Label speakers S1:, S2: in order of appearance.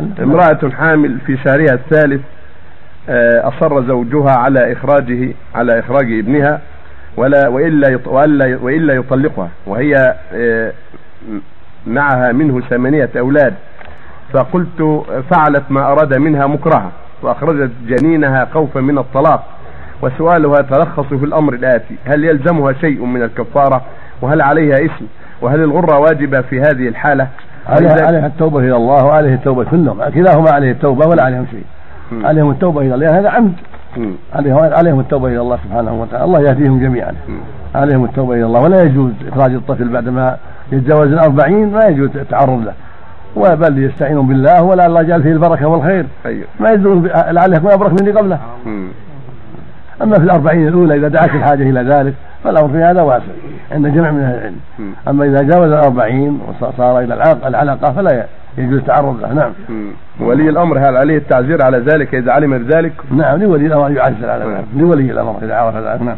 S1: امرأة حامل في شهرها الثالث آه، أصر زوجها على إخراجه على إخراج ابنها ولا وإلا وإلا وإلا يطلقها وهي آه، معها منه ثمانية أولاد. فقلت فعلت ما أراد منها مكرها وأخرجت جنينها خوفا من الطلاق. وسؤالها تلخص في الأمر الآتي هل يلزمها شيء من الكفارة؟ وهل عليها اسم وهل الغرة واجبة في هذه الحالة؟
S2: عليها, عليها التوبة إلى الله وعليه التوبة كلهم كلاهما عليه التوبة ولا عليهم شيء. عليهم التوبة إلى الله. هذا عمد. عليهم عليهم التوبة إلى الله سبحانه وتعالى. الله يهديهم جميعا. عليهم التوبة إلى الله. ولا يجوز إخراج الطفل بعدما يتجاوز الأربعين. ما يجوز التعرض له. وبل يستعينوا بالله ولا الله جعل فيه البركة والخير.
S1: أيوه.
S2: ما يدرون لعله يكون أبرك مني قبله. أما في الأربعين الأولى إذا دعت الحاجة إلى ذلك فالأمر في هذا واسع. عند جمع من أهل العلم. أما إذا جاوز الأربعين وصار إلى العلقة فلا يجوز التعرض له نعم
S1: ولي الأمر هل عليه التعزير على ذلك؟ إذا علم بذلك؟
S2: نعم لولي الأمر يعزر على ذلك. لولي الأمر إذا عرف ذلك. نعم.